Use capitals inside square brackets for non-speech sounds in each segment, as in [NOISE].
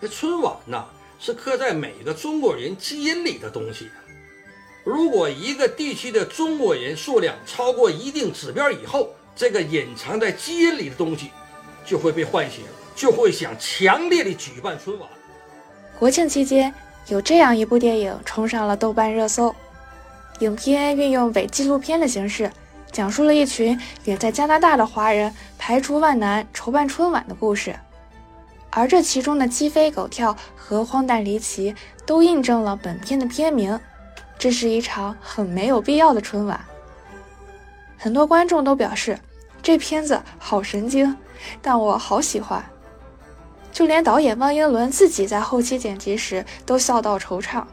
这春晚呐，是刻在每个中国人基因里的东西。如果一个地区的中国人数量超过一定指标以后，这个隐藏在基因里的东西就会被唤醒，就会想强烈的举办春晚。国庆期间，有这样一部电影冲上了豆瓣热搜。影片运用伪纪录片的形式，讲述了一群远在加拿大的华人排除万难筹办春晚的故事。而这其中的鸡飞狗跳和荒诞离奇，都印证了本片的片名。这是一场很没有必要的春晚。很多观众都表示，这片子好神经，但我好喜欢。就连导演汪英伦自己在后期剪辑时都笑到惆怅，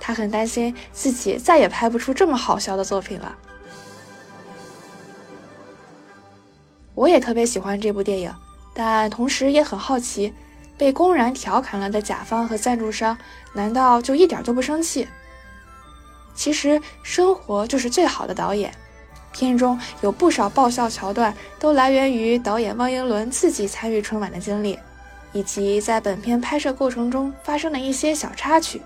他很担心自己再也拍不出这么好笑的作品了。我也特别喜欢这部电影。但同时也很好奇，被公然调侃了的甲方和赞助商，难道就一点都不生气？其实生活就是最好的导演，片中有不少爆笑桥段，都来源于导演汪英伦自己参与春晚的经历，以及在本片拍摄过程中发生的一些小插曲。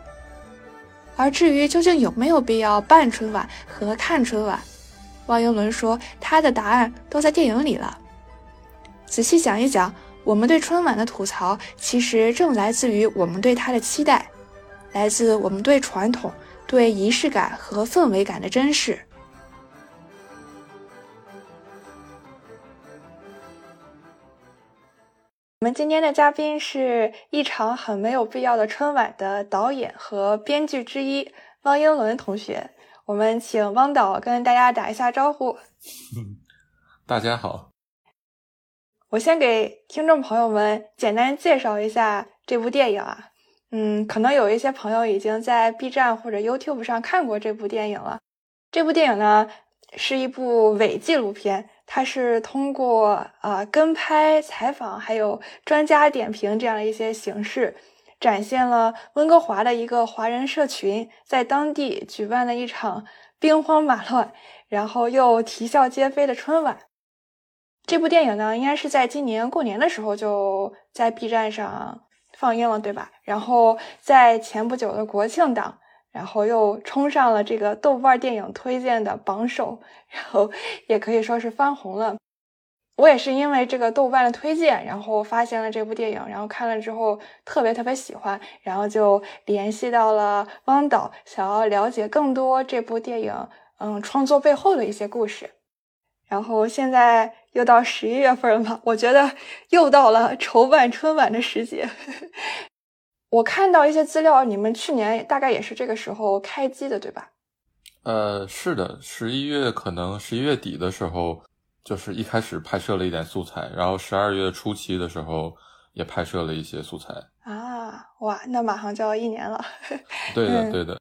而至于究竟有没有必要办春晚和看春晚，汪英伦说他的答案都在电影里了。仔细想一想，我们对春晚的吐槽，其实正来自于我们对它的期待，来自我们对传统、对仪式感和氛围感的珍视。我们今天的嘉宾是一场很没有必要的春晚的导演和编剧之一汪英伦同学。我们请汪导跟大家打一下招呼。[LAUGHS] 大家好。我先给听众朋友们简单介绍一下这部电影啊，嗯，可能有一些朋友已经在 B 站或者 YouTube 上看过这部电影了。这部电影呢是一部伪纪录片，它是通过啊跟拍、采访还有专家点评这样的一些形式，展现了温哥华的一个华人社群在当地举办了一场兵荒马乱，然后又啼笑皆非的春晚。这部电影呢，应该是在今年过年的时候就在 B 站上放映了，对吧？然后在前不久的国庆档，然后又冲上了这个豆瓣电影推荐的榜首，然后也可以说是翻红了。我也是因为这个豆瓣的推荐，然后发现了这部电影，然后看了之后特别特别喜欢，然后就联系到了汪导，想要了解更多这部电影嗯创作背后的一些故事。然后现在又到十一月份了，我觉得又到了筹办春晚的时节。[LAUGHS] 我看到一些资料，你们去年大概也是这个时候开机的，对吧？呃，是的，十一月可能十一月底的时候，就是一开始拍摄了一点素材，然后十二月初期的时候也拍摄了一些素材。啊，哇，那马上就要一年了。[LAUGHS] 对的，对的。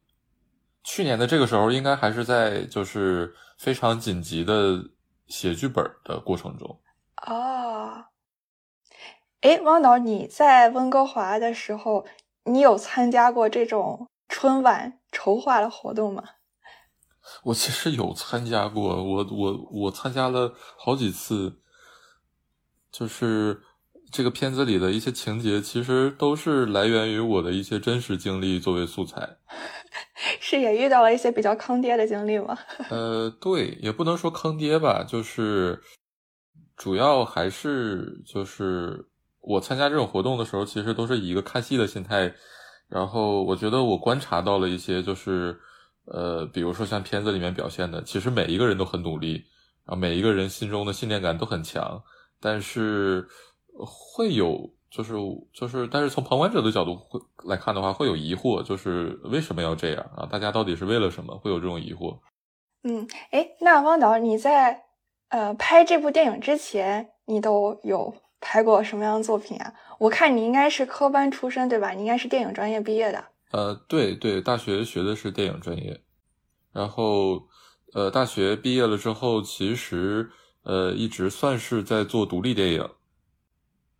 去年的这个时候，应该还是在就是非常紧急的。写剧本的过程中，哦，哎，汪导，你在温哥华的时候，你有参加过这种春晚筹划的活动吗？我其实有参加过，我我我参加了好几次，就是这个片子里的一些情节，其实都是来源于我的一些真实经历作为素材。[LAUGHS] 是也遇到了一些比较坑爹的经历吗？呃，对，也不能说坑爹吧，就是主要还是就是我参加这种活动的时候，其实都是以一个看戏的心态。然后我觉得我观察到了一些，就是呃，比如说像片子里面表现的，其实每一个人都很努力，然后，每一个人心中的信念感都很强，但是会有。就是就是，但是从旁观者的角度会来看的话，会有疑惑，就是为什么要这样啊？大家到底是为了什么？会有这种疑惑。嗯，哎，那汪导，你在呃拍这部电影之前，你都有拍过什么样的作品啊？我看你应该是科班出身，对吧？你应该是电影专业毕业的。呃，对对，大学学的是电影专业，然后呃，大学毕业了之后，其实呃一直算是在做独立电影。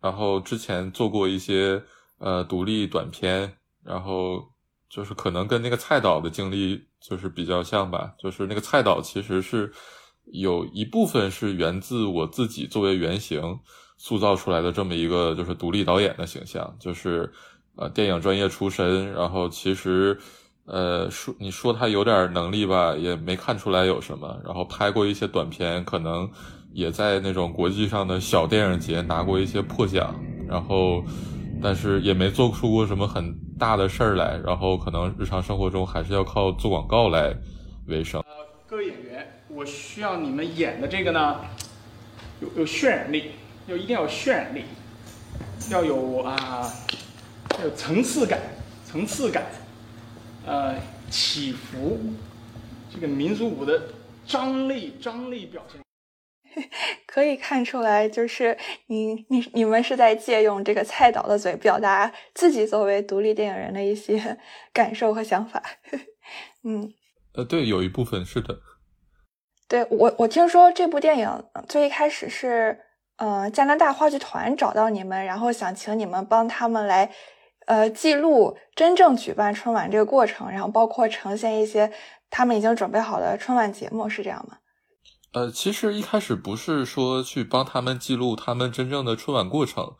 然后之前做过一些呃独立短片，然后就是可能跟那个蔡导的经历就是比较像吧，就是那个蔡导其实是有一部分是源自我自己作为原型塑造出来的这么一个就是独立导演的形象，就是呃电影专业出身，然后其实呃说你说他有点能力吧，也没看出来有什么，然后拍过一些短片，可能也在那种国际上的小电影节拿过一些破奖，然后但是也没做出过什么很大的事儿来，然后可能日常生活中还是要靠做广告来为生。呃，各位演员，我需要你们演的这个呢，有有渲染力，要一定要有渲染力，要有啊，要有层次感，层次感，呃，起伏，这个民族舞的张力，张力表现。可以看出来，就是你你你们是在借用这个蔡导的嘴，表达自己作为独立电影人的一些 [LAUGHS] 感受和想法。嗯，呃，对，有一部分是的。对我，我听说这部电影最一开始是，呃，加拿大话剧团找到你们，然后想请你们帮他们来，呃，记录真正举办春晚这个过程，然后包括呈现一些他们已经准备好的春晚节目，是这样吗？呃，其实一开始不是说去帮他们记录他们真正的春晚过程，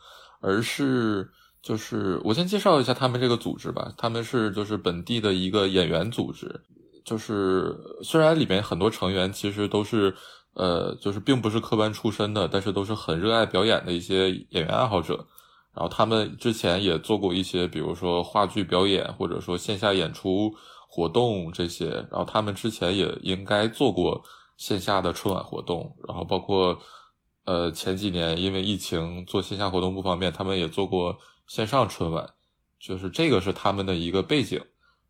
而是就是我先介绍一下他们这个组织吧。他们是就是本地的一个演员组织，就是虽然里面很多成员其实都是呃就是并不是科班出身的，但是都是很热爱表演的一些演员爱好者。然后他们之前也做过一些，比如说话剧表演，或者说线下演出活动这些。然后他们之前也应该做过。线下的春晚活动，然后包括，呃，前几年因为疫情做线下活动不方便，他们也做过线上春晚，就是这个是他们的一个背景。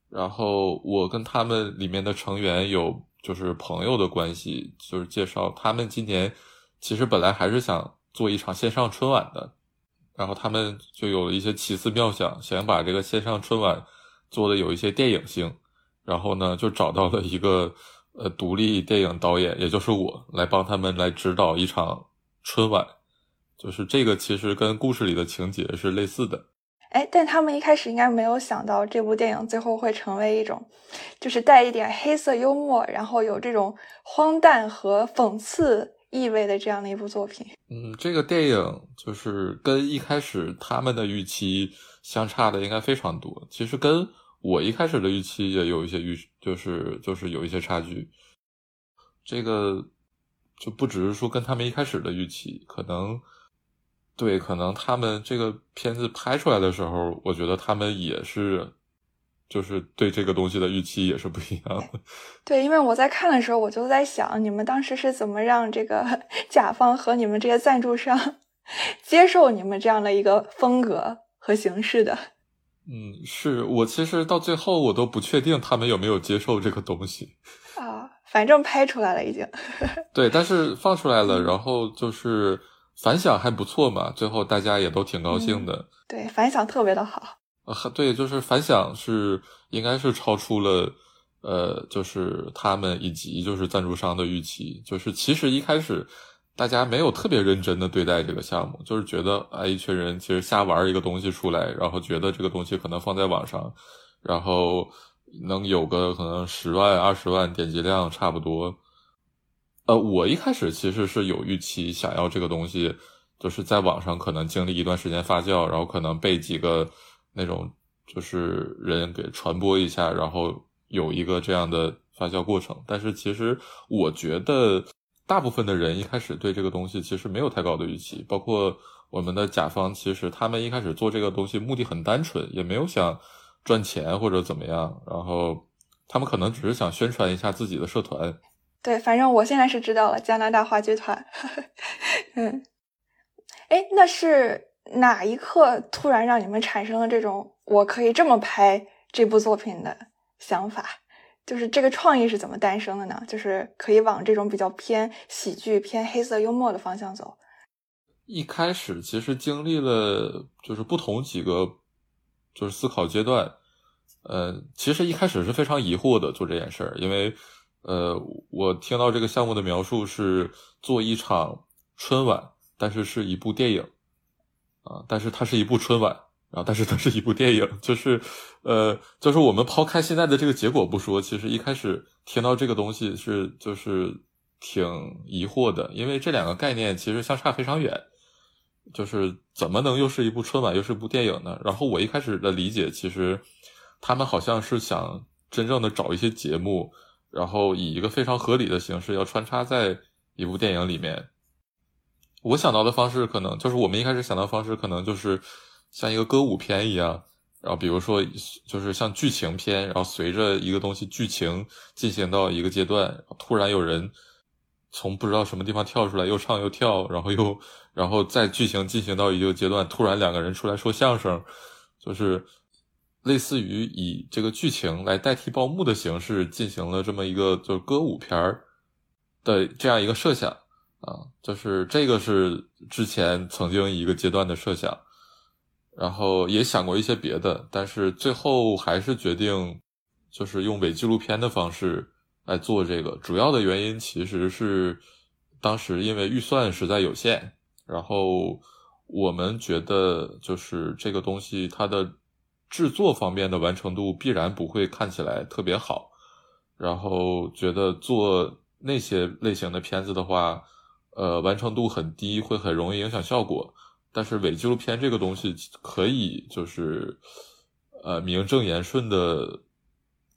然后我跟他们里面的成员有就是朋友的关系，就是介绍他们今年其实本来还是想做一场线上春晚的，然后他们就有了一些奇思妙想，想把这个线上春晚做的有一些电影性，然后呢就找到了一个。呃，独立电影导演，也就是我来帮他们来指导一场春晚，就是这个其实跟故事里的情节是类似的。哎，但他们一开始应该没有想到这部电影最后会成为一种，就是带一点黑色幽默，然后有这种荒诞和讽刺意味的这样的一部作品。嗯，这个电影就是跟一开始他们的预期相差的应该非常多。其实跟。我一开始的预期也有一些预，就是就是有一些差距。这个就不只是说跟他们一开始的预期，可能对，可能他们这个片子拍出来的时候，我觉得他们也是，就是对这个东西的预期也是不一样的。[LAUGHS] 对，因为我在看的时候，我就在想，你们当时是怎么让这个 [LAUGHS] 甲方和你们这些赞助商 [LAUGHS] 接受你们这样的一个风格和形式的？嗯，是我其实到最后我都不确定他们有没有接受这个东西 [LAUGHS] 啊，反正拍出来了已经。[LAUGHS] 对，但是放出来了，然后就是反响还不错嘛，最后大家也都挺高兴的。对，反响特别的好。呃，对，就是反响是应该是超出了呃，就是他们以及就是赞助商的预期，就是其实一开始。大家没有特别认真的对待这个项目，就是觉得啊，一群人其实瞎玩一个东西出来，然后觉得这个东西可能放在网上，然后能有个可能十万、二十万点击量差不多。呃，我一开始其实是有预期，想要这个东西就是在网上可能经历一段时间发酵，然后可能被几个那种就是人给传播一下，然后有一个这样的发酵过程。但是其实我觉得。大部分的人一开始对这个东西其实没有太高的预期，包括我们的甲方，其实他们一开始做这个东西目的很单纯，也没有想赚钱或者怎么样，然后他们可能只是想宣传一下自己的社团。对，反正我现在是知道了加拿大话剧团。[LAUGHS] 嗯，哎，那是哪一刻突然让你们产生了这种我可以这么拍这部作品的想法？就是这个创意是怎么诞生的呢？就是可以往这种比较偏喜剧、偏黑色幽默的方向走。一开始其实经历了就是不同几个就是思考阶段。呃，其实一开始是非常疑惑的做这件事儿，因为呃，我听到这个项目的描述是做一场春晚，但是是一部电影啊，但是它是一部春晚。然后，但是 [LAUGHS] 它是一部电影，就是，呃，就是我们抛开现在的这个结果不说，其实一开始听到这个东西是就是挺疑惑的，因为这两个概念其实相差非常远。就是怎么能又是一部春晚又是一部电影呢？然后我一开始的理解，其实他们好像是想真正的找一些节目，然后以一个非常合理的形式要穿插在一部电影里面。我想到的方式可能就是我们一开始想到方式可能就是像一个歌舞片一样，然后比如说就是像剧情片，然后随着一个东西剧情进行到一个阶段，突然有人从不知道什么地方跳出来，又唱又跳，然后又然后再剧情进行到一个阶段，突然两个人出来说相声，就是类似于以这个剧情来代替报幕的形式进行了这么一个就是歌舞片儿的这样一个设想。啊，就是这个是之前曾经一个阶段的设想，然后也想过一些别的，但是最后还是决定就是用伪纪录片的方式来做这个。主要的原因其实是当时因为预算实在有限，然后我们觉得就是这个东西它的制作方面的完成度必然不会看起来特别好，然后觉得做那些类型的片子的话。呃，完成度很低，会很容易影响效果。但是伪纪录片这个东西可以就是，呃，名正言顺的，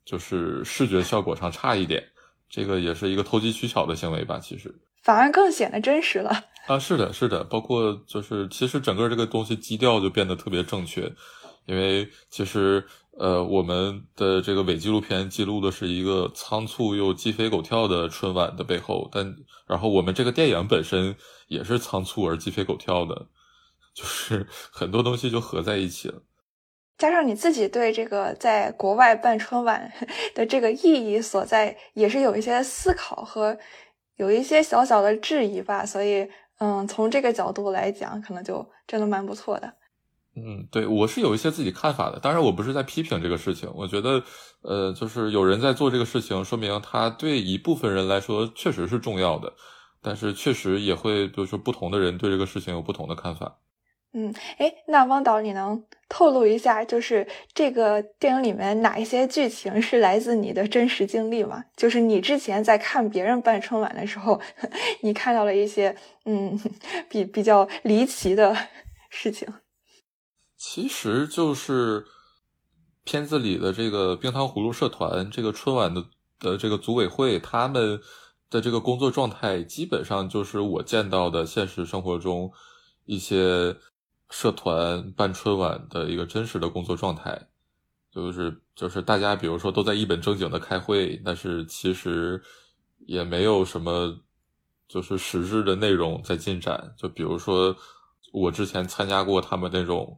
就是视觉效果上差一点，这个也是一个投机取巧的行为吧？其实反而更显得真实了 [LAUGHS] 啊！是的，是的，包括就是其实整个这个东西基调就变得特别正确，因为其实。呃，我们的这个伪纪录片记录的是一个仓促又鸡飞狗跳的春晚的背后，但然后我们这个电影本身也是仓促而鸡飞狗跳的，就是很多东西就合在一起了。加上你自己对这个在国外办春晚 [LAUGHS] 的这个意义所在，也是有一些思考和有一些小小的质疑吧，所以嗯，从这个角度来讲，可能就真的蛮不错的。嗯，对我是有一些自己看法的，当然我不是在批评这个事情。我觉得，呃，就是有人在做这个事情，说明他对一部分人来说确实是重要的，但是确实也会，比如说不同的人对这个事情有不同的看法。嗯，哎，那汪导，你能透露一下，就是这个电影里面哪一些剧情是来自你的真实经历吗？就是你之前在看别人办春晚的时候，[LAUGHS] 你看到了一些嗯比比较离奇的 [LAUGHS] 事情。其实就是片子里的这个冰糖葫芦社团，这个春晚的的这个组委会，他们的这个工作状态，基本上就是我见到的现实生活中一些社团办春晚的一个真实的工作状态，就是就是大家比如说都在一本正经的开会，但是其实也没有什么就是实质的内容在进展。就比如说我之前参加过他们那种。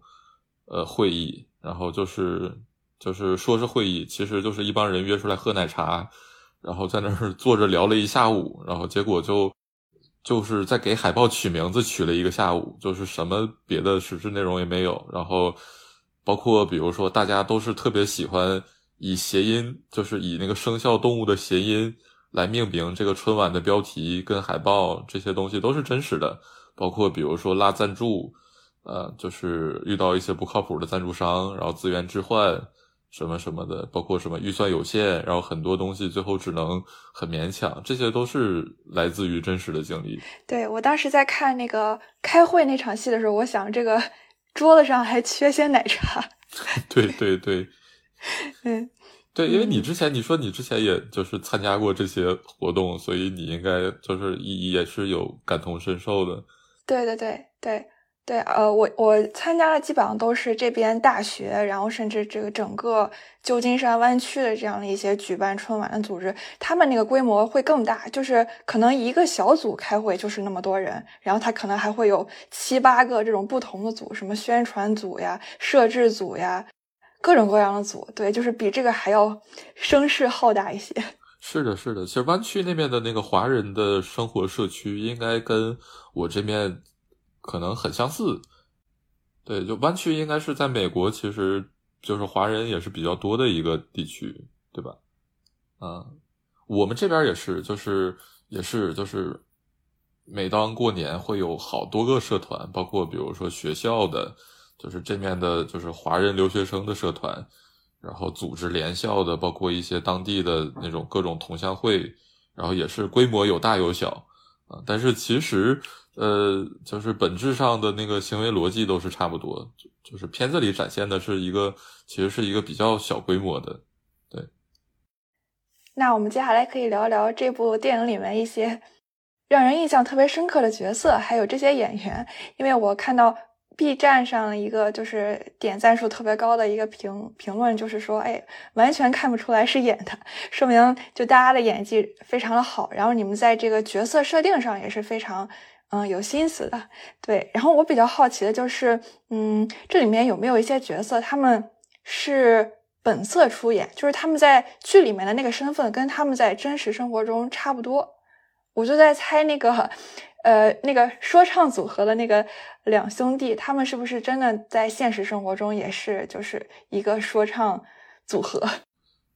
呃，会议，然后就是就是说是会议，其实就是一帮人约出来喝奶茶，然后在那儿坐着聊了一下午，然后结果就就是在给海报取名字，取了一个下午，就是什么别的实质内容也没有。然后包括比如说，大家都是特别喜欢以谐音，就是以那个生肖动物的谐音来命名这个春晚的标题跟海报，这些东西都是真实的。包括比如说拉赞助。呃，就是遇到一些不靠谱的赞助商，然后资源置换什么什么的，包括什么预算有限，然后很多东西最后只能很勉强，这些都是来自于真实的经历。对我当时在看那个开会那场戏的时候，我想这个桌子上还缺些奶茶。对 [LAUGHS] 对对，[LAUGHS] 嗯，对，因为你之前你说你之前也就是参加过这些活动，所以你应该就是也也是有感同身受的。对对对对。对，呃，我我参加的基本上都是这边大学，然后甚至这个整个旧金山湾区的这样的一些举办春晚的组织，他们那个规模会更大，就是可能一个小组开会就是那么多人，然后他可能还会有七八个这种不同的组，什么宣传组呀、摄制组呀，各种各样的组，对，就是比这个还要声势浩大一些。[LAUGHS] 是的，是的，其实湾区那边的那个华人的生活社区，应该跟我这边。可能很相似，对，就湾区应该是在美国，其实就是华人也是比较多的一个地区，对吧？嗯，我们这边也是，就是也是，就是每当过年会有好多个社团，包括比如说学校的，就是这面的，就是华人留学生的社团，然后组织联校的，包括一些当地的那种各种同乡会，然后也是规模有大有小啊，但是其实。呃，就是本质上的那个行为逻辑都是差不多，就是片子里展现的是一个，其实是一个比较小规模的。对。那我们接下来可以聊聊这部电影里面一些让人印象特别深刻的角色，还有这些演员，因为我看到。B 站上一个就是点赞数特别高的一个评评论，就是说，哎，完全看不出来是演的，说明就大家的演技非常的好。然后你们在这个角色设定上也是非常，嗯，有心思的。对，然后我比较好奇的就是，嗯，这里面有没有一些角色他们是本色出演，就是他们在剧里面的那个身份跟他们在真实生活中差不多？我就在猜那个。呃，那个说唱组合的那个两兄弟，他们是不是真的在现实生活中也是就是一个说唱组合？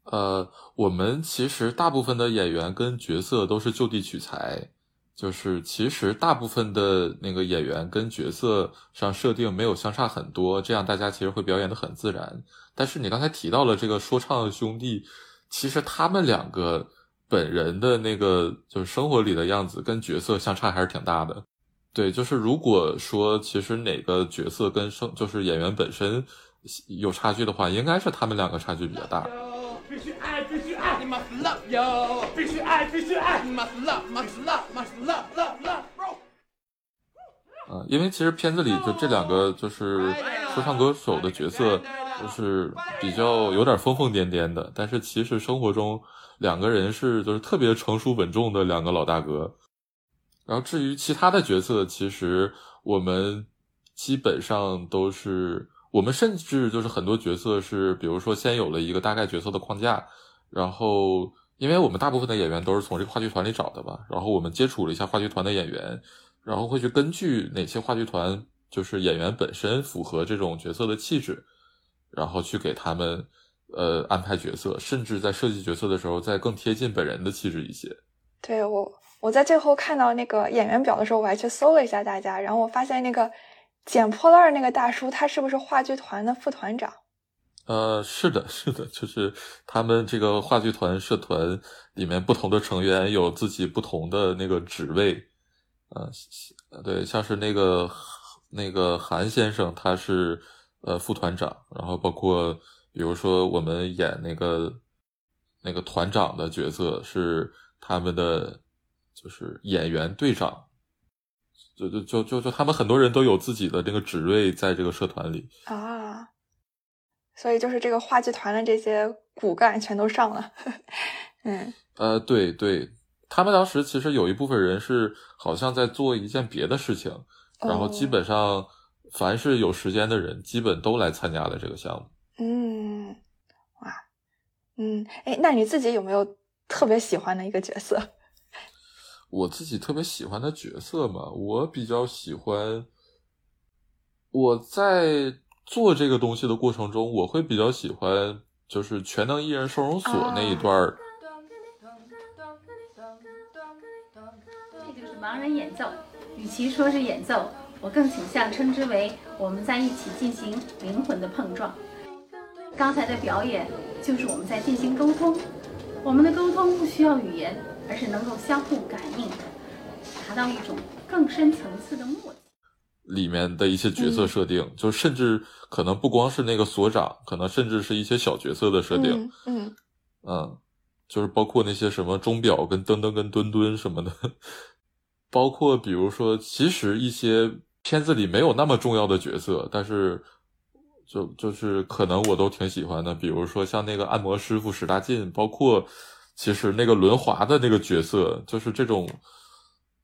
呃，我们其实大部分的演员跟角色都是就地取材，就是其实大部分的那个演员跟角色上设定没有相差很多，这样大家其实会表演的很自然。但是你刚才提到了这个说唱兄弟，其实他们两个。本人的那个就是生活里的样子跟角色相差还是挺大的，对，就是如果说其实哪个角色跟生就是演员本身有差距的话，应该是他们两个差距比较大。必须爱，必须 yo，必须爱，必须爱，must love，must love，must love，love，love，bro。嗯，因为其实片子里就这两个就是说唱歌手的角色，就是比较有点疯疯癫癫的，但是其实生活中。两个人是就是特别成熟稳重的两个老大哥，然后至于其他的角色，其实我们基本上都是我们甚至就是很多角色是，比如说先有了一个大概角色的框架，然后因为我们大部分的演员都是从这个话剧团里找的吧，然后我们接触了一下话剧团的演员，然后会去根据哪些话剧团就是演员本身符合这种角色的气质，然后去给他们。呃，安排角色，甚至在设计角色的时候，再更贴近本人的气质一些。对我，我在最后看到那个演员表的时候，我还去搜了一下大家，然后我发现那个捡破烂那个大叔，他是不是话剧团的副团长？呃，是的，是的，就是他们这个话剧团社团里面不同的成员有自己不同的那个职位。呃，对，像是那个那个韩先生，他是呃副团长，然后包括。比如说，我们演那个那个团长的角色是他们的，就是演员队长，就就就就就他们很多人都有自己的这个职位在这个社团里啊，所以就是这个话剧团的这些骨干全都上了，[LAUGHS] 嗯，呃，对对，他们当时其实有一部分人是好像在做一件别的事情，然后基本上凡是有时间的人，基本都来参加了这个项目。嗯，哇，嗯，哎，那你自己有没有特别喜欢的一个角色？[LAUGHS] 我自己特别喜欢的角色嘛，我比较喜欢我在做这个东西的过程中，我会比较喜欢就是全能艺人收容所那一段儿。这就是盲人演奏，与其说是演奏，我更倾向称之为我们在一起进行灵魂的碰撞。刚才的表演就是我们在进行沟通，我们的沟通不需要语言，而是能够相互感应，达到一种更深层次的默契。里面的一些角色设定，就甚至可能不光是那个所长，可能甚至是一些小角色的设定。嗯嗯，就是包括那些什么钟表跟噔噔跟墩墩什么的，包括比如说，其实一些片子里没有那么重要的角色，但是。就就是可能我都挺喜欢的，比如说像那个按摩师傅史大进，包括其实那个轮滑的那个角色，就是这种，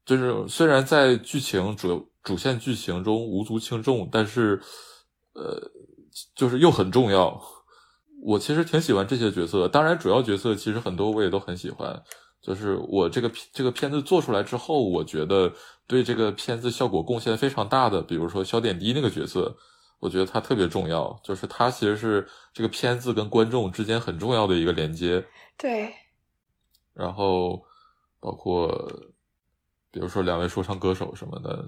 就是虽然在剧情主主线剧情中无足轻重，但是呃，就是又很重要。我其实挺喜欢这些角色，当然主要角色其实很多我也都很喜欢。就是我这个这个片子做出来之后，我觉得对这个片子效果贡献非常大的，比如说小点滴那个角色。我觉得他特别重要，就是他其实是这个片子跟观众之间很重要的一个连接。对。然后包括比如说两位说唱歌手什么的，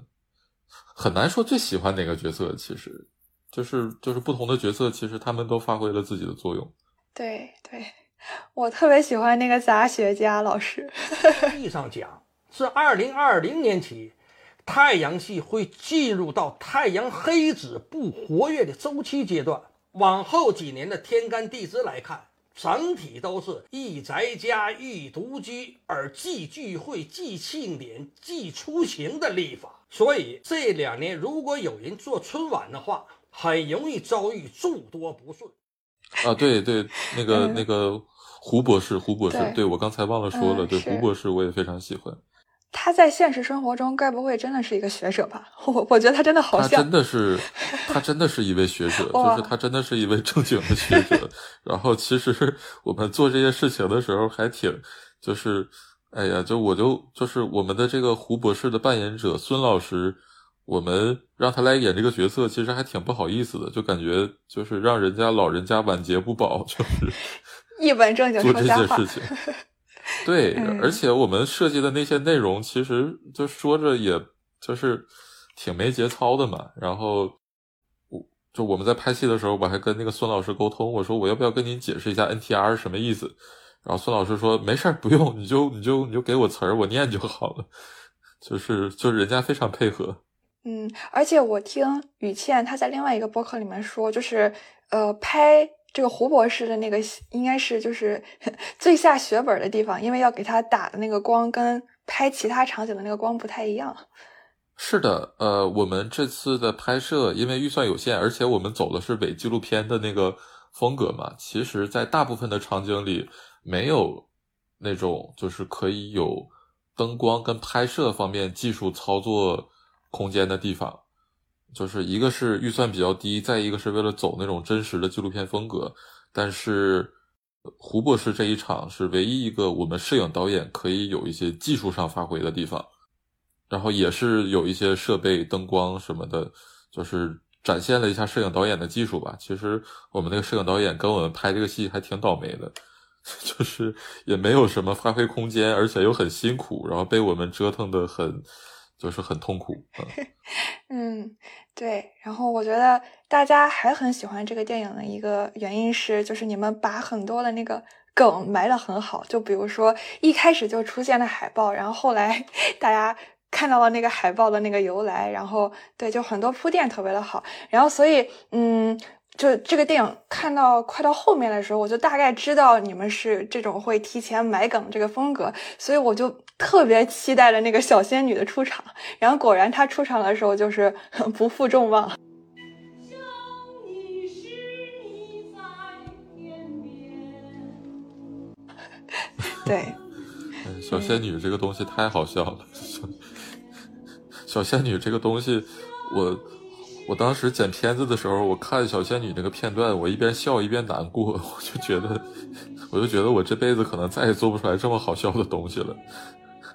很难说最喜欢哪个角色。其实就是就是不同的角色，其实他们都发挥了自己的作用。对对，我特别喜欢那个杂学家老师。意义上讲，是二零二零年起。太阳系会进入到太阳黑子不活跃的周期阶段。往后几年的天干地支来看，整体都是一宅家、一独居，而忌聚会、忌庆典、忌出行的历法。所以这两年如果有人做春晚的话，很容易遭遇诸多不顺。啊，对对，那个那个胡博士，胡博士，对对我刚才忘了说了，对胡博士我也非常喜欢。他在现实生活中该不会真的是一个学者吧？[LAUGHS] 我我觉得他真的好他像真的是，他真的是一位学者，[LAUGHS] 就是他真的是一位正经的学者。[LAUGHS] 然后其实我们做这些事情的时候还挺，就是，哎呀，就我就就是我们的这个胡博士的扮演者孙老师，我们让他来演这个角色，其实还挺不好意思的，就感觉就是让人家老人家晚节不保，就是一本正经说这。件事情。对，[LAUGHS] 嗯而且我们设计的那些内容，其实就说着也就是挺没节操的嘛。然后我就我们在拍戏的时候，我还跟那个孙老师沟通，我说我要不要跟您解释一下 NTR 是什么意思？然后孙老师说没事儿，不用，你就你就你就给我词儿，我念就好了。就是就是人家非常配合。嗯，而且我听雨倩她在另外一个播客里面说，就是呃，拍这个胡博士的那个应该是就是 [LAUGHS] 最下血本的地方，因为要给他打的那个光跟拍其他场景的那个光不太一样。是的，呃，我们这次的拍摄因为预算有限，而且我们走的是伪纪录片的那个风格嘛，其实，在大部分的场景里没有那种就是可以有灯光跟拍摄方面技术操作空间的地方。就是一个是预算比较低，再一个是为了走那种真实的纪录片风格。但是胡博士这一场是唯一一个我们摄影导演可以有一些技术上发挥的地方。然后也是有一些设备、灯光什么的，就是展现了一下摄影导演的技术吧。其实我们那个摄影导演跟我们拍这个戏还挺倒霉的，[LAUGHS] 就是也没有什么发挥空间，而且又很辛苦，然后被我们折腾的很，就是很痛苦。[LAUGHS] 嗯，对。然后我觉得大家还很喜欢这个电影的一个原因是，就是你们把很多的那个梗埋得很好。就比如说一开始就出现了海报，然后后来 [LAUGHS] 大家。看到了那个海报的那个由来，然后对，就很多铺垫特别的好，然后所以嗯，就这个电影看到快到后面的时候，我就大概知道你们是这种会提前埋梗这个风格，所以我就特别期待了那个小仙女的出场，然后果然她出场的时候就是不负众望。[LAUGHS] 对。小仙女这个东西太好笑了。[LAUGHS] 小仙女这个东西，我我当时剪片子的时候，我看小仙女那个片段，我一边笑一边难过，[LAUGHS] 我就觉得，我就觉得我这辈子可能再也做不出来这么好笑的东西了。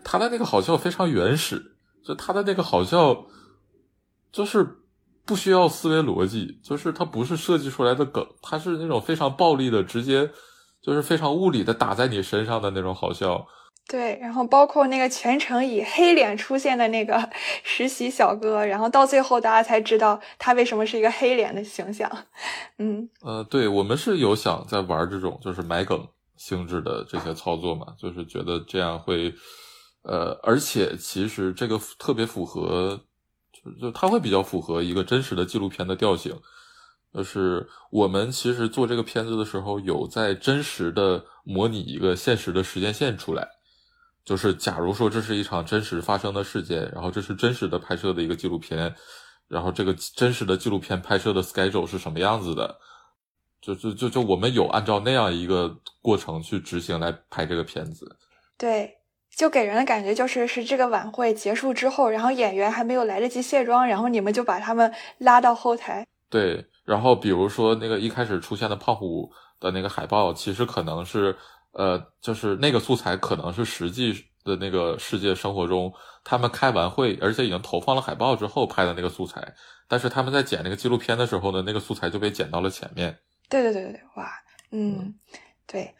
他的那个好笑非常原始，就他的那个好笑，就是不需要思维逻辑，就是它不是设计出来的梗，它是那种非常暴力的，直接就是非常物理的打在你身上的那种好笑。对，然后包括那个全程以黑脸出现的那个 [LAUGHS] 实习小哥，然后到最后大家才知道他为什么是一个黑脸的形象。嗯，呃，对我们是有想在玩这种就是埋梗性质的这些操作嘛，就是觉得这样会，呃，而且其实这个特别符合，就就它会比较符合一个真实的纪录片的调性。就是我们其实做这个片子的时候，有在真实的模拟一个现实的时间线出来。就是假如说这是一场真实发生的事件，然后这是真实的拍摄的一个纪录片，然后这个真实的纪录片拍摄的 schedule 是什么样子的？就就就就我们有按照那样一个过程去执行来拍这个片子。对，就给人的感觉就是是这个晚会结束之后，然后演员还没有来得及卸妆，然后你们就把他们拉到后台。对，然后比如说那个一开始出现的胖虎的那个海报，其实可能是。呃，就是那个素材可能是实际的那个世界生活中，他们开完会，而且已经投放了海报之后拍的那个素材。但是他们在剪那个纪录片的时候呢，那个素材就被剪到了前面。对对对对对，哇，嗯，对，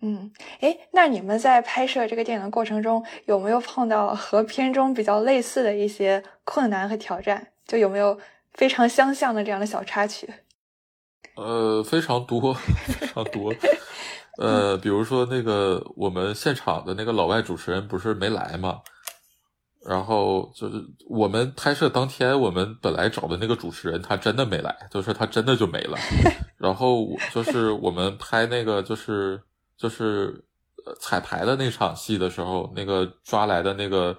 嗯，哎，那你们在拍摄这个电影的过程中，有没有碰到和片中比较类似的一些困难和挑战？就有没有非常相像的这样的小插曲？呃，非常多，[LAUGHS] 非常多。呃，比如说那个我们现场的那个老外主持人不是没来嘛？然后就是我们拍摄当天，我们本来找的那个主持人他真的没来，就是他真的就没了。[LAUGHS] 然后就是我们拍那个就是就是彩排的那场戏的时候，那个抓来的那个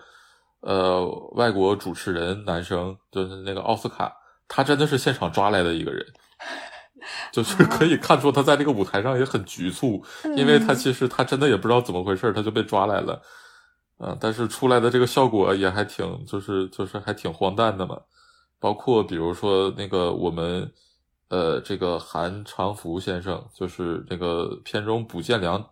呃外国主持人男生，就是那个奥斯卡，他真的是现场抓来的一个人，[LAUGHS] 就是可以看出他在这个舞台上也很局促，因为他其实他真的也不知道怎么回事，他就被抓来了。嗯，但是出来的这个效果也还挺，就是就是还挺荒诞的嘛。包括比如说那个我们，呃，这个韩长福先生，就是那个片中卜建良。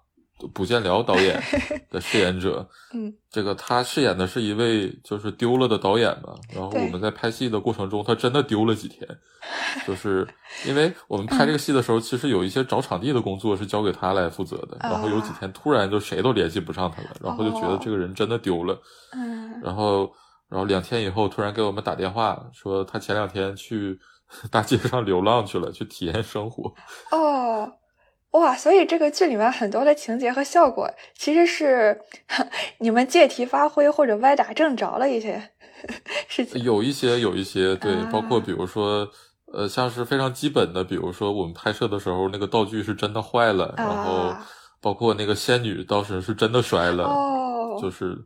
卜建辽导演 [LAUGHS] 的饰演者，嗯，这个他饰演的是一位就是丢了的导演嘛。然后我们在拍戏的过程中，他真的丢了几天，[LAUGHS] 就是因为我们拍这个戏的时候，其实有一些找场地的工作是交给他来负责的。然后有几天突然就谁都联系不上他了，然后就觉得这个人真的丢了。嗯，然后然后两天以后突然给我们打电话说他前两天去 [LAUGHS] 大街上流浪去了，去体验生活。哦。哇，所以这个剧里面很多的情节和效果，其实是 [LAUGHS] 你们借题发挥或者歪打正着了一些 [LAUGHS] 事情。有一些，有一些，对，包括比如说，呃，像是非常基本的，比如说我们拍摄的时候那个道具是真的坏了，然后包括那个仙女当时是真的摔了，就是。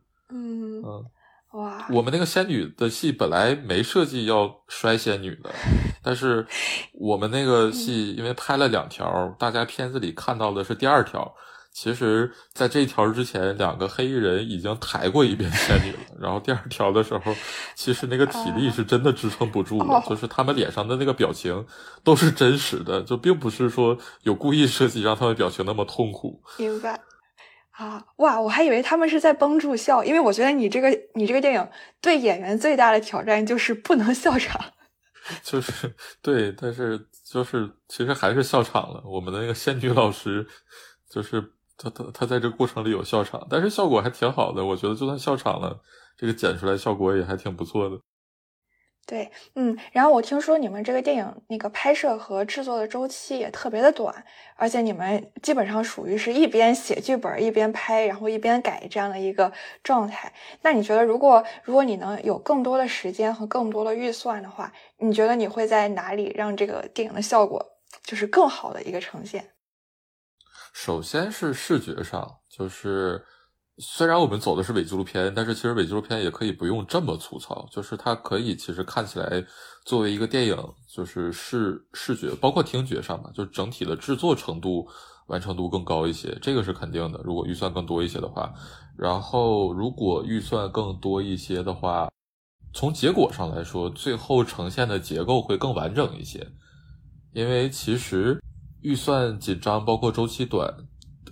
哇，我们那个仙女的戏本来没设计要摔仙女的，[LAUGHS] 但是我们那个戏因为拍了两条，大家片子里看到的是第二条。其实，在这一条之前，两个黑衣人已经抬过一遍仙女了。然后第二条的时候，其实那个体力是真的支撑不住了，就是他们脸上的那个表情都是真实的，就并不是说有故意设计让他们表情那么痛苦。明白。啊哇！我还以为他们是在绷住笑，因为我觉得你这个你这个电影对演员最大的挑战就是不能笑场。[LAUGHS] 就是对，但是就是其实还是笑场了。我们的那个仙女老师，就是他他他在这过程里有笑场，但是效果还挺好的。我觉得就算笑场了，这个剪出来效果也还挺不错的。对，嗯，然后我听说你们这个电影那个拍摄和制作的周期也特别的短，而且你们基本上属于是一边写剧本一边拍，然后一边改这样的一个状态。那你觉得，如果如果你能有更多的时间和更多的预算的话，你觉得你会在哪里让这个电影的效果就是更好的一个呈现？首先是视觉上，就是。虽然我们走的是伪纪录片，但是其实伪纪录片也可以不用这么粗糙，就是它可以其实看起来作为一个电影，就是视视觉包括听觉上吧，就整体的制作程度完成度更高一些，这个是肯定的。如果预算更多一些的话，然后如果预算更多一些的话，从结果上来说，最后呈现的结构会更完整一些，因为其实预算紧张，包括周期短。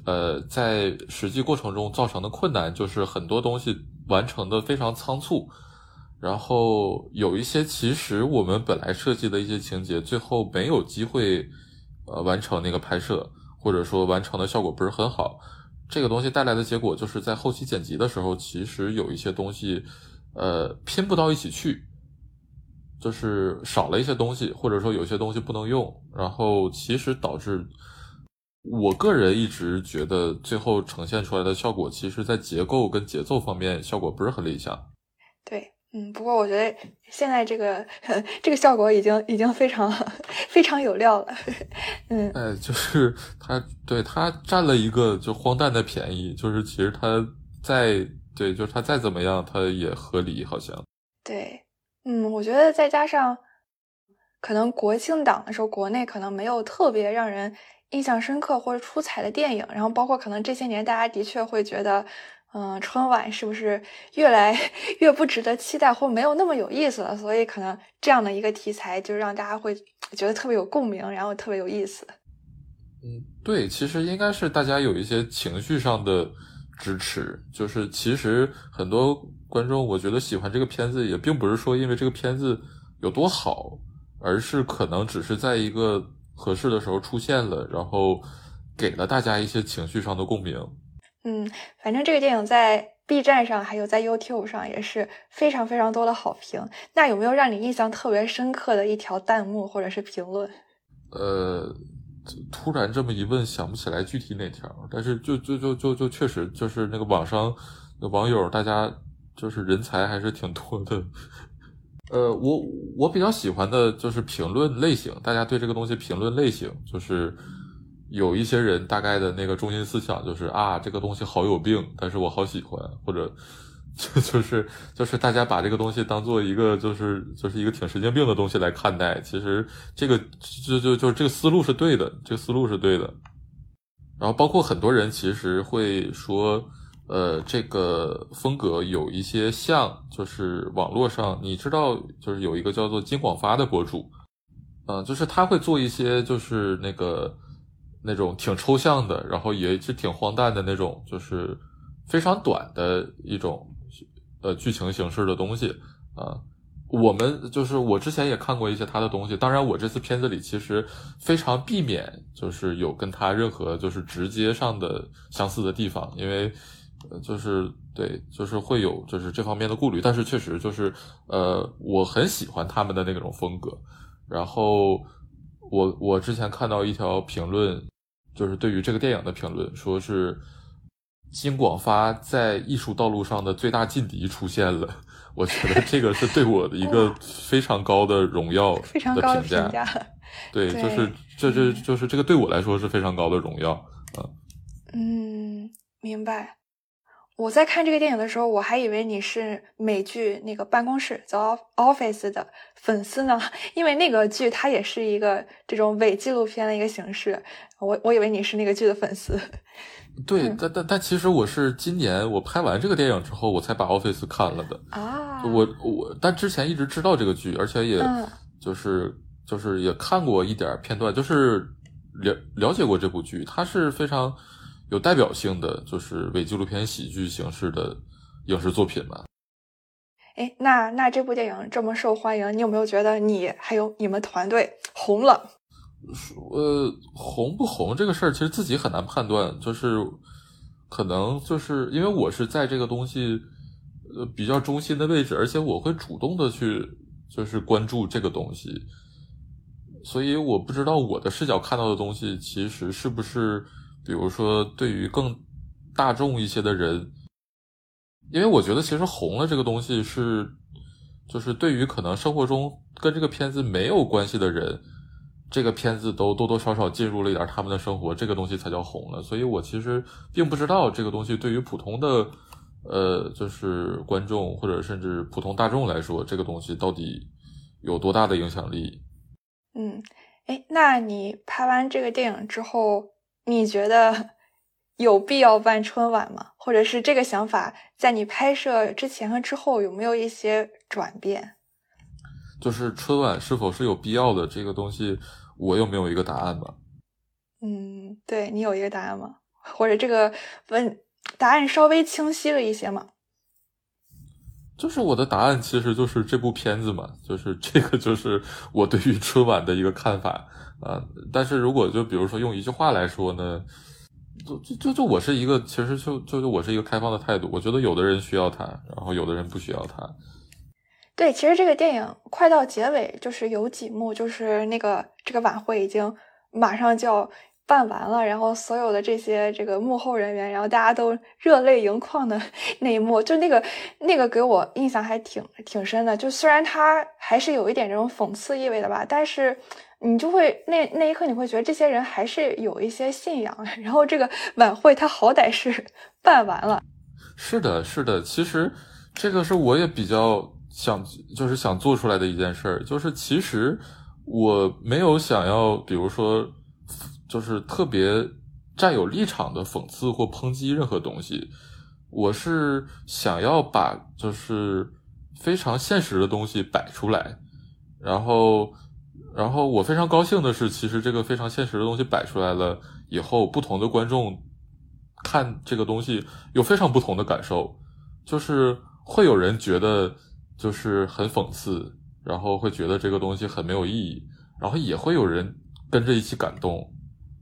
呃，在实际过程中造成的困难就是很多东西完成的非常仓促，然后有一些其实我们本来设计的一些情节，最后没有机会呃完成那个拍摄，或者说完成的效果不是很好。这个东西带来的结果就是在后期剪辑的时候，其实有一些东西呃拼不到一起去，就是少了一些东西，或者说有些东西不能用，然后其实导致。我个人一直觉得，最后呈现出来的效果，其实在结构跟节奏方面效果不是很理想。对，嗯，不过我觉得现在这个 [LAUGHS] 这个效果已经已经非常非常有料了。嗯，哎，就是他对他占了一个就荒诞的便宜，就是其实他再对，就是他再怎么样，他也合理，好像。对，嗯，我觉得再加上可能国庆档的时候，国内可能没有特别让人。印象深刻或者出彩的电影，然后包括可能这些年大家的确会觉得，嗯，春晚是不是越来 [LAUGHS] 越不值得期待，或没有那么有意思了？所以可能这样的一个题材就让大家会觉得特别有共鸣，然后特别有意思。嗯，对，其实应该是大家有一些情绪上的支持，就是其实很多观众我觉得喜欢这个片子，也并不是说因为这个片子有多好，而是可能只是在一个。合适的时候出现了，然后给了大家一些情绪上的共鸣。嗯，反正这个电影在 B 站上还有在 YouTube 上也是非常非常多的好评。那有没有让你印象特别深刻的一条弹幕或者是评论？呃，突然这么一问，想不起来具体哪条，但是就就就就就确实就是那个网上网友，大家就是人才还是挺多的。呃，我我比较喜欢的就是评论类型，大家对这个东西评论类型，就是有一些人大概的那个中心思想就是啊，这个东西好有病，但是我好喜欢，或者就就是就是大家把这个东西当做一个就是就是一个挺神经病的东西来看待，其实这个就就就这个思路是对的，这个思路是对的。然后包括很多人其实会说。呃，这个风格有一些像，就是网络上你知道，就是有一个叫做金广发的博主，嗯，就是他会做一些就是那个那种挺抽象的，然后也是挺荒诞的那种，就是非常短的一种呃剧情形式的东西啊。我们就是我之前也看过一些他的东西，当然我这次片子里其实非常避免就是有跟他任何就是直接上的相似的地方，因为。呃，就是对，就是会有就是这方面的顾虑，但是确实就是，呃，我很喜欢他们的那种风格。然后我我之前看到一条评论，就是对于这个电影的评论，说是金广发在艺术道路上的最大劲敌出现了。[LAUGHS] 我觉得这个是对我的一个非常高的荣耀，非常高的评价。对，就是这这就是这个对我来说是非常高的荣耀。啊嗯，明白。我在看这个电影的时候，我还以为你是美剧那个办公室 The Office 的粉丝呢，因为那个剧它也是一个这种伪纪录片的一个形式。我我以为你是那个剧的粉丝。[LAUGHS] 对，但但但其实我是今年我拍完这个电影之后，我才把 Office 看了的啊。我我但之前一直知道这个剧，而且也就是就是也看过一点片段，就是了了解过这部剧，它是非常。有代表性的就是伪纪录片喜剧形式的影视作品吧。哎，那那这部电影这么受欢迎，你有没有觉得你还有你们团队红了？呃，红不红这个事儿，其实自己很难判断。就是可能就是因为我是在这个东西呃比较中心的位置，而且我会主动的去就是关注这个东西，所以我不知道我的视角看到的东西其实是不是。比如说，对于更大众一些的人，因为我觉得其实红了这个东西是，就是对于可能生活中跟这个片子没有关系的人，这个片子都多多少少进入了一点他们的生活，这个东西才叫红了。所以我其实并不知道这个东西对于普通的，呃，就是观众或者甚至普通大众来说，这个东西到底有多大的影响力。嗯，哎，那你拍完这个电影之后？你觉得有必要办春晚吗？或者是这个想法在你拍摄之前和之后有没有一些转变？就是春晚是否是有必要的这个东西，我有没有一个答案吗？嗯，对你有一个答案吗？或者这个问答案稍微清晰了一些吗？就是我的答案其实就是这部片子嘛，就是这个就是我对于春晚的一个看法。啊，但是如果就比如说用一句话来说呢，就就就就我是一个，其实就就就我是一个开放的态度。我觉得有的人需要它，然后有的人不需要它。对，其实这个电影快到结尾，就是有几幕，就是那个这个晚会已经马上就要办完了，然后所有的这些这个幕后人员，然后大家都热泪盈眶的 [LAUGHS] 那一幕，就那个那个给我印象还挺挺深的。就虽然它还是有一点这种讽刺意味的吧，但是。你就会那那一刻，你会觉得这些人还是有一些信仰。[LAUGHS] 然后这个晚会，它好歹是 [LAUGHS] 办完了。是的，是的。其实这个是我也比较想，就是想做出来的一件事儿。就是其实我没有想要，比如说，就是特别占有立场的讽刺或抨击任何东西。我是想要把就是非常现实的东西摆出来，然后。然后我非常高兴的是，其实这个非常现实的东西摆出来了以后，不同的观众看这个东西有非常不同的感受，就是会有人觉得就是很讽刺，然后会觉得这个东西很没有意义，然后也会有人跟着一起感动。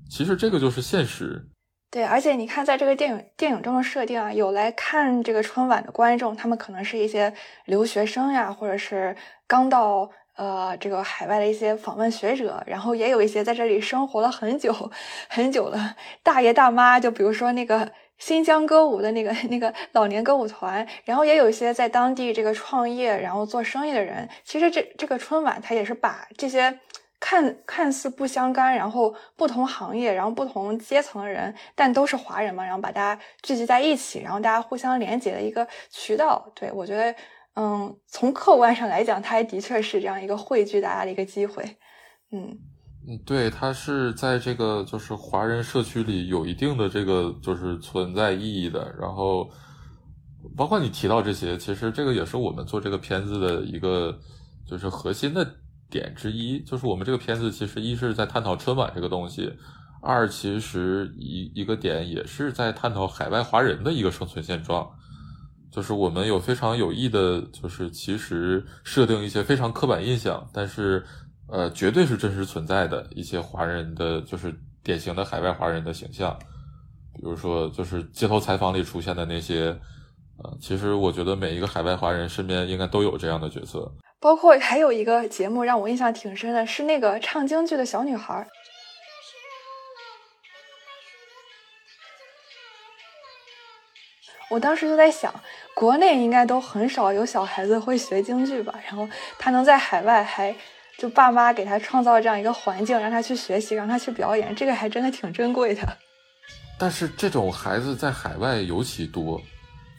其实这个就是现实。对，而且你看，在这个电影电影中的设定啊，有来看这个春晚的观众，他们可能是一些留学生呀，或者是刚到。呃，这个海外的一些访问学者，然后也有一些在这里生活了很久很久的大爷大妈，就比如说那个新疆歌舞的那个那个老年歌舞团，然后也有一些在当地这个创业然后做生意的人。其实这这个春晚，它也是把这些看看似不相干，然后不同行业，然后不同阶层的人，但都是华人嘛，然后把大家聚集在一起，然后大家互相连接的一个渠道。对我觉得，嗯，从客观上来讲，它也的确是这样一个汇聚大家的一个机会。嗯。嗯，对，它是在这个就是华人社区里有一定的这个就是存在意义的。然后，包括你提到这些，其实这个也是我们做这个片子的一个就是核心的点之一。就是我们这个片子其实一是在探讨春晚这个东西，二其实一一个点也是在探讨海外华人的一个生存现状。就是我们有非常有意的，就是其实设定一些非常刻板印象，但是。呃，绝对是真实存在的一些华人的，就是典型的海外华人的形象，比如说，就是街头采访里出现的那些，呃，其实我觉得每一个海外华人身边应该都有这样的角色。包括还有一个节目让我印象挺深的，是那个唱京剧的小女孩。我当时就在想，国内应该都很少有小孩子会学京剧吧？然后他能在海外还。就爸妈给他创造这样一个环境，让他去学习，让他去表演，这个还真的挺珍贵的。但是这种孩子在海外尤其多，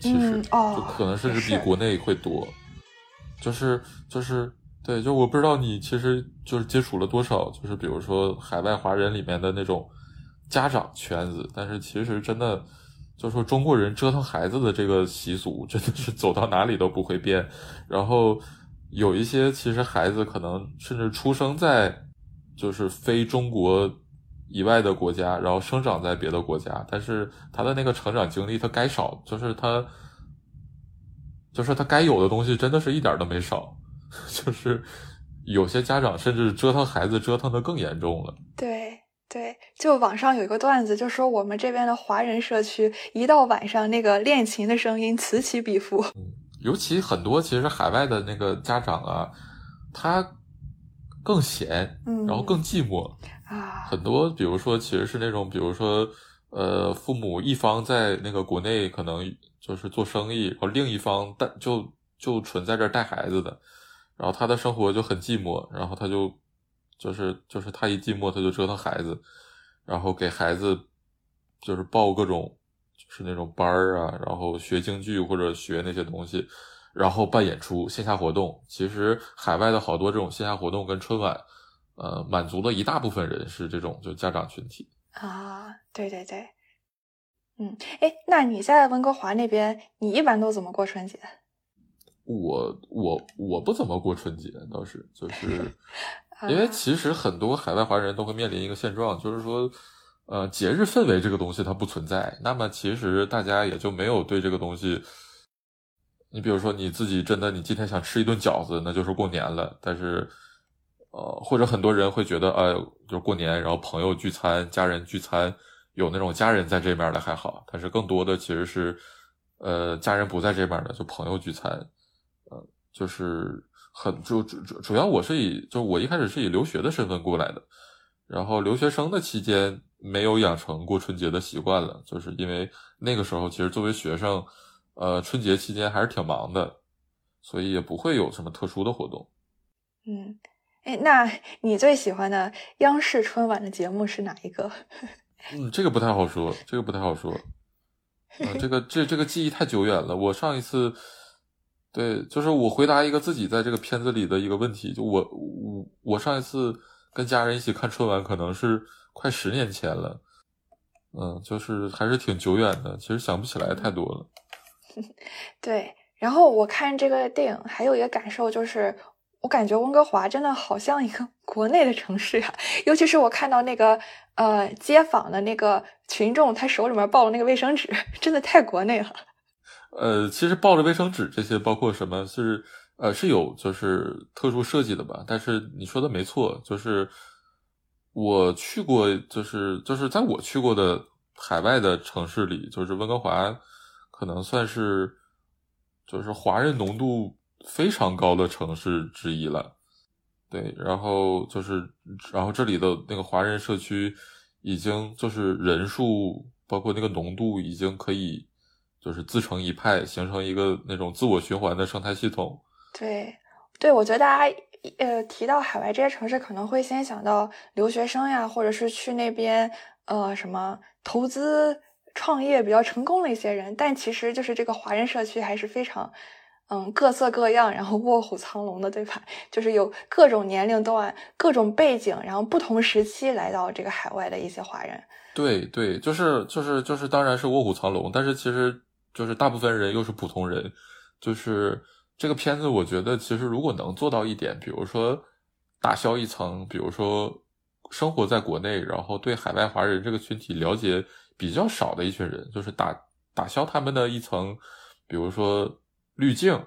其实就可能甚至比国内会多。就是就是对，就我不知道你其实就是接触了多少，就是比如说海外华人里面的那种家长圈子，但是其实真的就说中国人折腾孩子的这个习俗，真的是走到哪里都不会变，然后。有一些其实孩子可能甚至出生在就是非中国以外的国家，然后生长在别的国家，但是他的那个成长经历他该少，就是他就是他该有的东西真的是一点都没少，[LAUGHS] 就是有些家长甚至折腾孩子折腾的更严重了。对对，就网上有一个段子，就说我们这边的华人社区一到晚上，那个练琴的声音此起彼伏。尤其很多其实海外的那个家长啊，他更闲，然后更寂寞啊。很多比如说，其实是那种，比如说，呃，父母一方在那个国内可能就是做生意，然后另一方带就就纯在这带孩子的，然后他的生活就很寂寞，然后他就就是就是他一寂寞他就折腾孩子，然后给孩子就是报各种就。是那种班儿啊，然后学京剧或者学那些东西，然后办演出、线下活动。其实海外的好多这种线下活动跟春晚，呃，满足了一大部分人是这种就家长群体啊。对对对，嗯，哎，那你在温哥华那边，你一般都怎么过春节？我我我不怎么过春节，倒是就是因为其实很多海外华人都会面临一个现状，就是说。呃，节日氛围这个东西它不存在，那么其实大家也就没有对这个东西。你比如说你自己真的，你今天想吃一顿饺子，那就是过年了。但是，呃，或者很多人会觉得，呃，就是过年，然后朋友聚餐、家人聚餐，有那种家人在这面的还好。但是更多的其实是，呃，家人不在这边的，就朋友聚餐。呃，就是很主主主主要我是以，就我一开始是以留学的身份过来的，然后留学生的期间。没有养成过春节的习惯了，就是因为那个时候其实作为学生，呃，春节期间还是挺忙的，所以也不会有什么特殊的活动。嗯，哎，那你最喜欢的央视春晚的节目是哪一个？[LAUGHS] 嗯，这个不太好说，这个不太好说。嗯，这个这这个记忆太久远了。我上一次，对，就是我回答一个自己在这个片子里的一个问题，就我我我上一次跟家人一起看春晚，可能是。快十年前了，嗯，就是还是挺久远的，其实想不起来太多了。[LAUGHS] 对，然后我看这个电影还有一个感受就是，我感觉温哥华真的好像一个 [LAUGHS] 国内的城市呀，尤其是我看到那个呃街坊的那个群众，他手里面抱的那个卫生纸，真的太国内了。呃，其实抱着卫生纸这些，包括什么是呃是有就是特殊设计的吧？但是你说的没错，就是。我去过，就是就是在我去过的海外的城市里，就是温哥华，可能算是就是华人浓度非常高的城市之一了。对，然后就是然后这里的那个华人社区已经就是人数包括那个浓度已经可以就是自成一派，形成一个那种自我循环的生态系统。对，对，我觉得大家呃提到海外这些城市，可能会先想到留学生呀，或者是去那边呃什么投资创业比较成功的一些人，但其实就是这个华人社区还是非常。嗯，各色各样，然后卧虎藏龙的，对吧？就是有各种年龄段、各种背景，然后不同时期来到这个海外的一些华人。对对，就是就是就是，当然是卧虎藏龙，但是其实就是大部分人又是普通人。就是这个片子，我觉得其实如果能做到一点，比如说打消一层，比如说生活在国内，然后对海外华人这个群体了解比较少的一群人，就是打打消他们的一层，比如说。滤镜，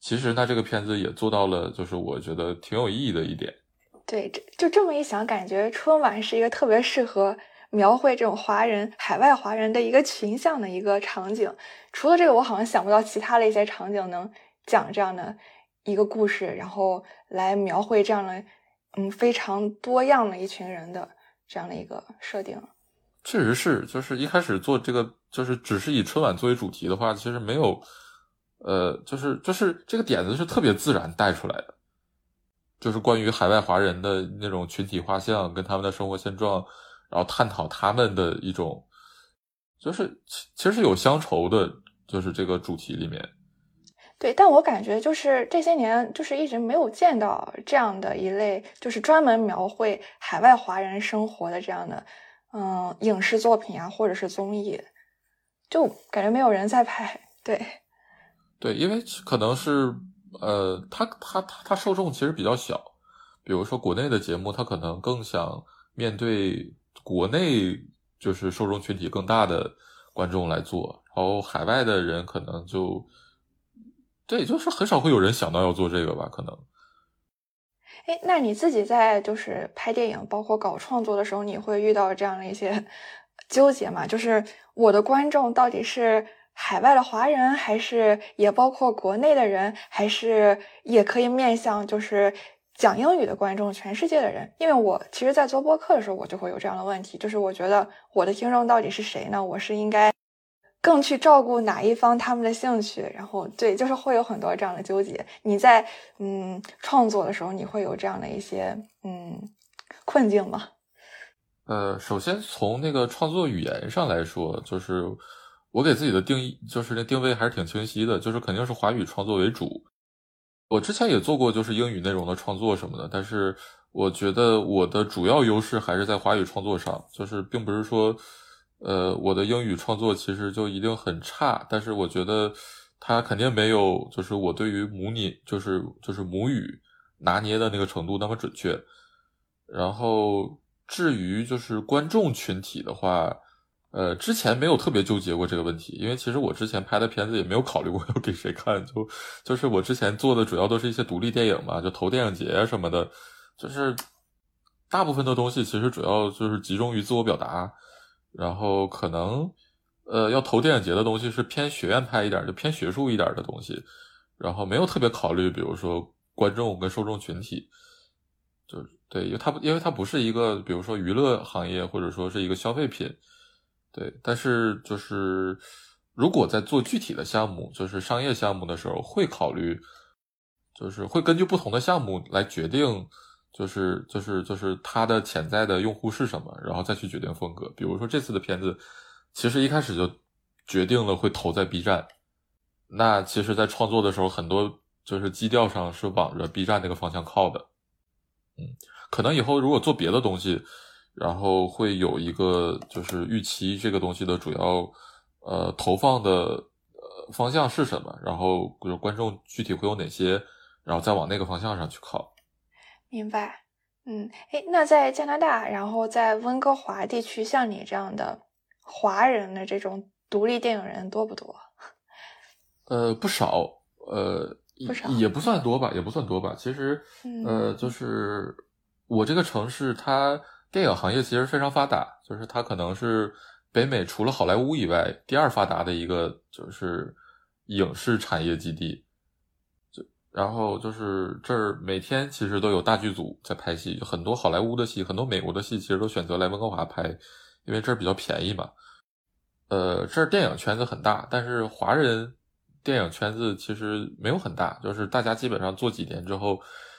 其实那这个片子也做到了，就是我觉得挺有意义的一点。对，这就这么一想，感觉春晚是一个特别适合描绘这种华人、海外华人的一个群像的一个场景。除了这个，我好像想不到其他的一些场景能讲这样的一个故事，然后来描绘这样的嗯非常多样的一群人的这样的一个设定。确实是，就是一开始做这个，就是只是以春晚作为主题的话，其实没有。呃，就是就是这个点子是特别自然带出来的，就是关于海外华人的那种群体画像跟他们的生活现状，然后探讨他们的一种，就是其实是有乡愁的，就是这个主题里面。对，但我感觉就是这些年就是一直没有见到这样的一类，就是专门描绘海外华人生活的这样的，嗯，影视作品啊，或者是综艺，就感觉没有人在拍，对。对，因为可能是，呃，他他他他受众其实比较小，比如说国内的节目，他可能更想面对国内就是受众群体更大的观众来做，然后海外的人可能就，对，就是很少会有人想到要做这个吧，可能。哎，那你自己在就是拍电影，包括搞创作的时候，你会遇到这样的一些纠结吗？就是我的观众到底是？海外的华人，还是也包括国内的人，还是也可以面向就是讲英语的观众，全世界的人。因为我其实，在做播客的时候，我就会有这样的问题，就是我觉得我的听众到底是谁呢？我是应该更去照顾哪一方他们的兴趣？然后，对，就是会有很多这样的纠结。你在嗯创作的时候，你会有这样的一些嗯困境吗？呃，首先从那个创作语言上来说，就是。我给自己的定义就是那定位还是挺清晰的，就是肯定是华语创作为主。我之前也做过就是英语内容的创作什么的，但是我觉得我的主要优势还是在华语创作上，就是并不是说，呃，我的英语创作其实就一定很差，但是我觉得它肯定没有就是我对于母语就是就是母语拿捏的那个程度那么准确。然后至于就是观众群体的话。呃，之前没有特别纠结过这个问题，因为其实我之前拍的片子也没有考虑过 [LAUGHS] 要给谁看，就就是我之前做的主要都是一些独立电影嘛，就投电影节什么的，就是大部分的东西其实主要就是集中于自我表达，然后可能呃要投电影节的东西是偏学院派一点，就偏学术一点的东西，然后没有特别考虑，比如说观众跟受众群体，就是对，因为它因为它不是一个比如说娱乐行业或者说是一个消费品。对，但是就是如果在做具体的项目，就是商业项目的时候，会考虑，就是会根据不同的项目来决定，就是就是就是它的潜在的用户是什么，然后再去决定风格。比如说这次的片子，其实一开始就决定了会投在 B 站，那其实，在创作的时候，很多就是基调上是往着 B 站那个方向靠的。嗯，可能以后如果做别的东西。然后会有一个就是预期这个东西的主要呃投放的呃方向是什么，然后就是观众具体会有哪些，然后再往那个方向上去靠。明白，嗯，哎，那在加拿大，然后在温哥华地区，像你这样的华人的这种独立电影人多不多？[LAUGHS] 呃，不少，呃，不少也不算多吧，也不算多吧。其实，呃，就是我这个城市它。电影行业其实非常发达，就是它可能是北美除了好莱坞以外第二发达的一个就是影视产业基地。就然后就是这儿每天其实都有大剧组在拍戏，很多好莱坞的戏，很多美国的戏其实都选择来温哥华拍，因为这儿比较便宜嘛。呃，这儿电影圈子很大，但是华人电影圈子其实没有很大，就是大家基本上做几年之后，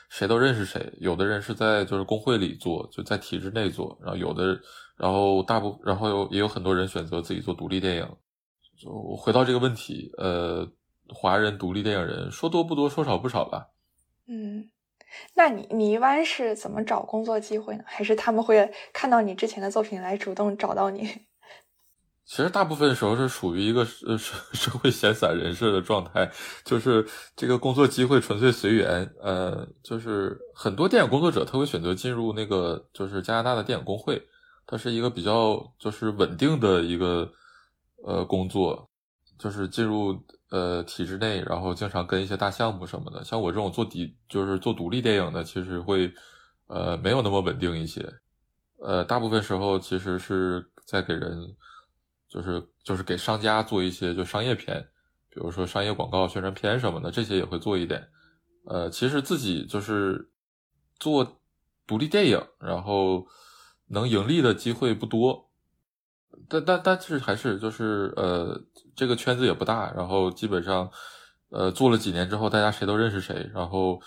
谁都认识谁。有的人是在就是工会里做，就在体制内做，然后有的，然后大部，然后有也有很多人选择自己做独立电影。就回到这个问题，呃，华人独立电影人说多不多，说少不少吧。嗯，那你你一般是怎么找工作机会呢？还是他们会看到你之前的作品来主动找到你？其实大部分时候是属于一个呃社 [LAUGHS] 社会闲散人士的状态，就是这个工作机会纯粹随缘。呃，就是很多电影工作者他会选择进入那个就是加拿大的电影工会，它是一个比较就是稳定的一个呃工作，就是进入呃体制内，然后经常跟一些大项目什么的。像我这种做底就是做独立电影的，其实会呃没有那么稳定一些。呃，大部分时候其实是在给人。就是就是给商家做一些就商业片，比如说商业广告、宣传片什么的，这些也会做一点。呃，其实自己就是做独立电影，然后能盈利的机会不多。但但但是还是就是呃，这个圈子也不大，然后基本上呃做了几年之后，大家谁都认识谁，然后。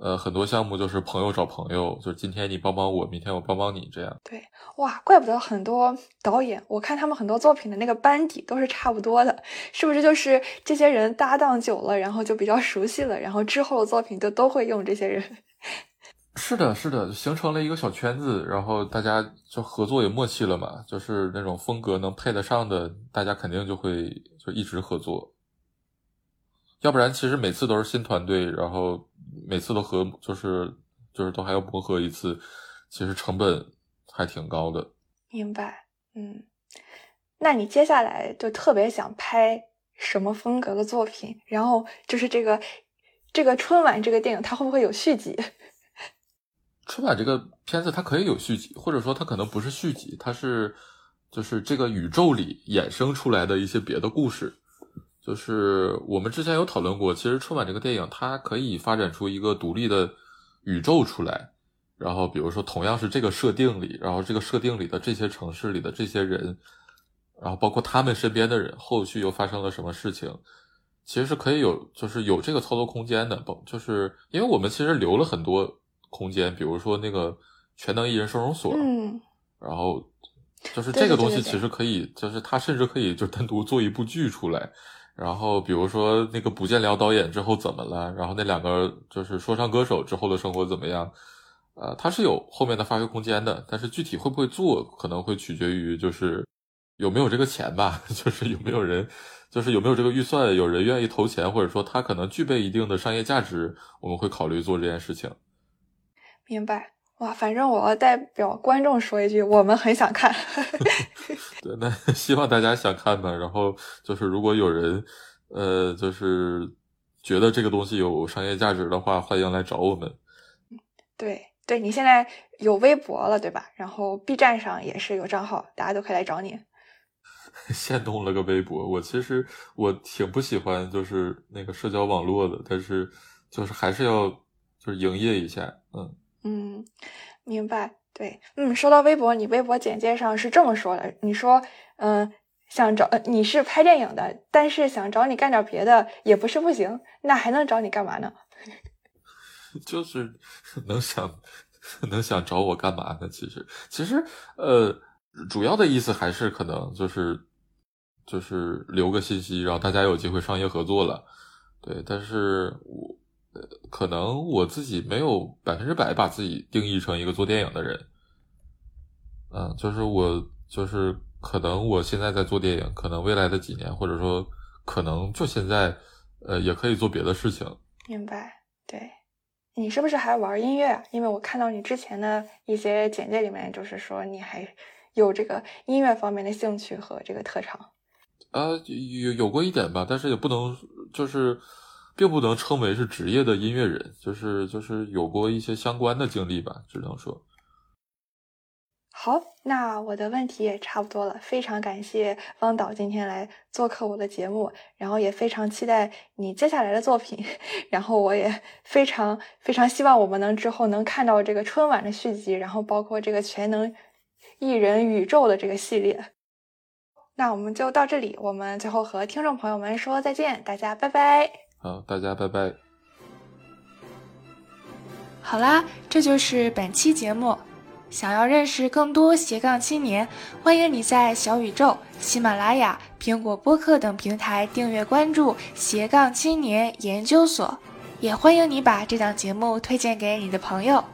呃，很多项目就是朋友找朋友，就今天你帮帮我，明天我帮帮你，这样。对，哇，怪不得很多导演，我看他们很多作品的那个班底都是差不多的，是不是？就是这些人搭档久了，然后就比较熟悉了，然后之后的作品就都会用这些人。[LAUGHS] 是的，是的，形成了一个小圈子，然后大家就合作也默契了嘛，就是那种风格能配得上的，大家肯定就会就一直合作。要不然，其实每次都是新团队，然后每次都合，就是就是都还要磨合一次，其实成本还挺高的。明白，嗯，那你接下来就特别想拍什么风格的作品？然后就是这个这个春晚这个电影，它会不会有续集？[LAUGHS] 春晚这个片子它可以有续集，或者说它可能不是续集，它是就是这个宇宙里衍生出来的一些别的故事。就是我们之前有讨论过，其实春晚这个电影它可以发展出一个独立的宇宙出来，然后比如说同样是这个设定里，然后这个设定里的这些城市里的这些人，然后包括他们身边的人，后续又发生了什么事情，其实是可以有，就是有这个操作空间的，不就是因为我们其实留了很多空间，比如说那个全能艺人收容所，嗯，然后就是这个东西其实可以，就是它甚至可以就单独做一部剧出来。然后，比如说那个卜建辽导演之后怎么了？然后那两个就是说唱歌手之后的生活怎么样？呃，他是有后面的发挥空间的，但是具体会不会做，可能会取决于就是有没有这个钱吧，[LAUGHS] 就是有没有人，就是有没有这个预算，有人愿意投钱，或者说他可能具备一定的商业价值，我们会考虑做这件事情。明白。哇，反正我要代表观众说一句，我们很想看。[LAUGHS] 对，那 [LAUGHS] 希望大家想看吧。然后就是，如果有人，呃，就是觉得这个东西有商业价值的话，欢迎来找我们。对，对你现在有微博了，对吧？然后 B 站上也是有账号，大家都可以来找你。[LAUGHS] 先弄了个微博，我其实我挺不喜欢就是那个社交网络的，但是就是还是要就是营业一下，嗯。嗯，明白。对，嗯，说到微博，你微博简介上是这么说的：你说，嗯，想找你是拍电影的，但是想找你干点别的也不是不行，那还能找你干嘛呢？[LAUGHS] 就是能想能想找我干嘛呢？其实，其实，呃，主要的意思还是可能就是就是留个信息，然后大家有机会商业合作了。对，但是我。可能我自己没有百分之百把自己定义成一个做电影的人，嗯，就是我就是可能我现在在做电影，可能未来的几年，或者说可能就现在，呃，也可以做别的事情。明白，对，你是不是还玩音乐？因为我看到你之前的一些简介里面，就是说你还有这个音乐方面的兴趣和这个特长。呃，有有过一点吧，但是也不能就是。并不能称为是职业的音乐人，就是就是有过一些相关的经历吧，只能说。好，那我的问题也差不多了，非常感谢汪导今天来做客我的节目，然后也非常期待你接下来的作品，然后我也非常非常希望我们能之后能看到这个春晚的续集，然后包括这个全能艺人宇宙的这个系列。那我们就到这里，我们最后和听众朋友们说再见，大家拜拜。好，大家拜拜。好啦，这就是本期节目。想要认识更多斜杠青年，欢迎你在小宇宙、喜马拉雅、苹果播客等平台订阅关注斜杠青年研究所，也欢迎你把这档节目推荐给你的朋友。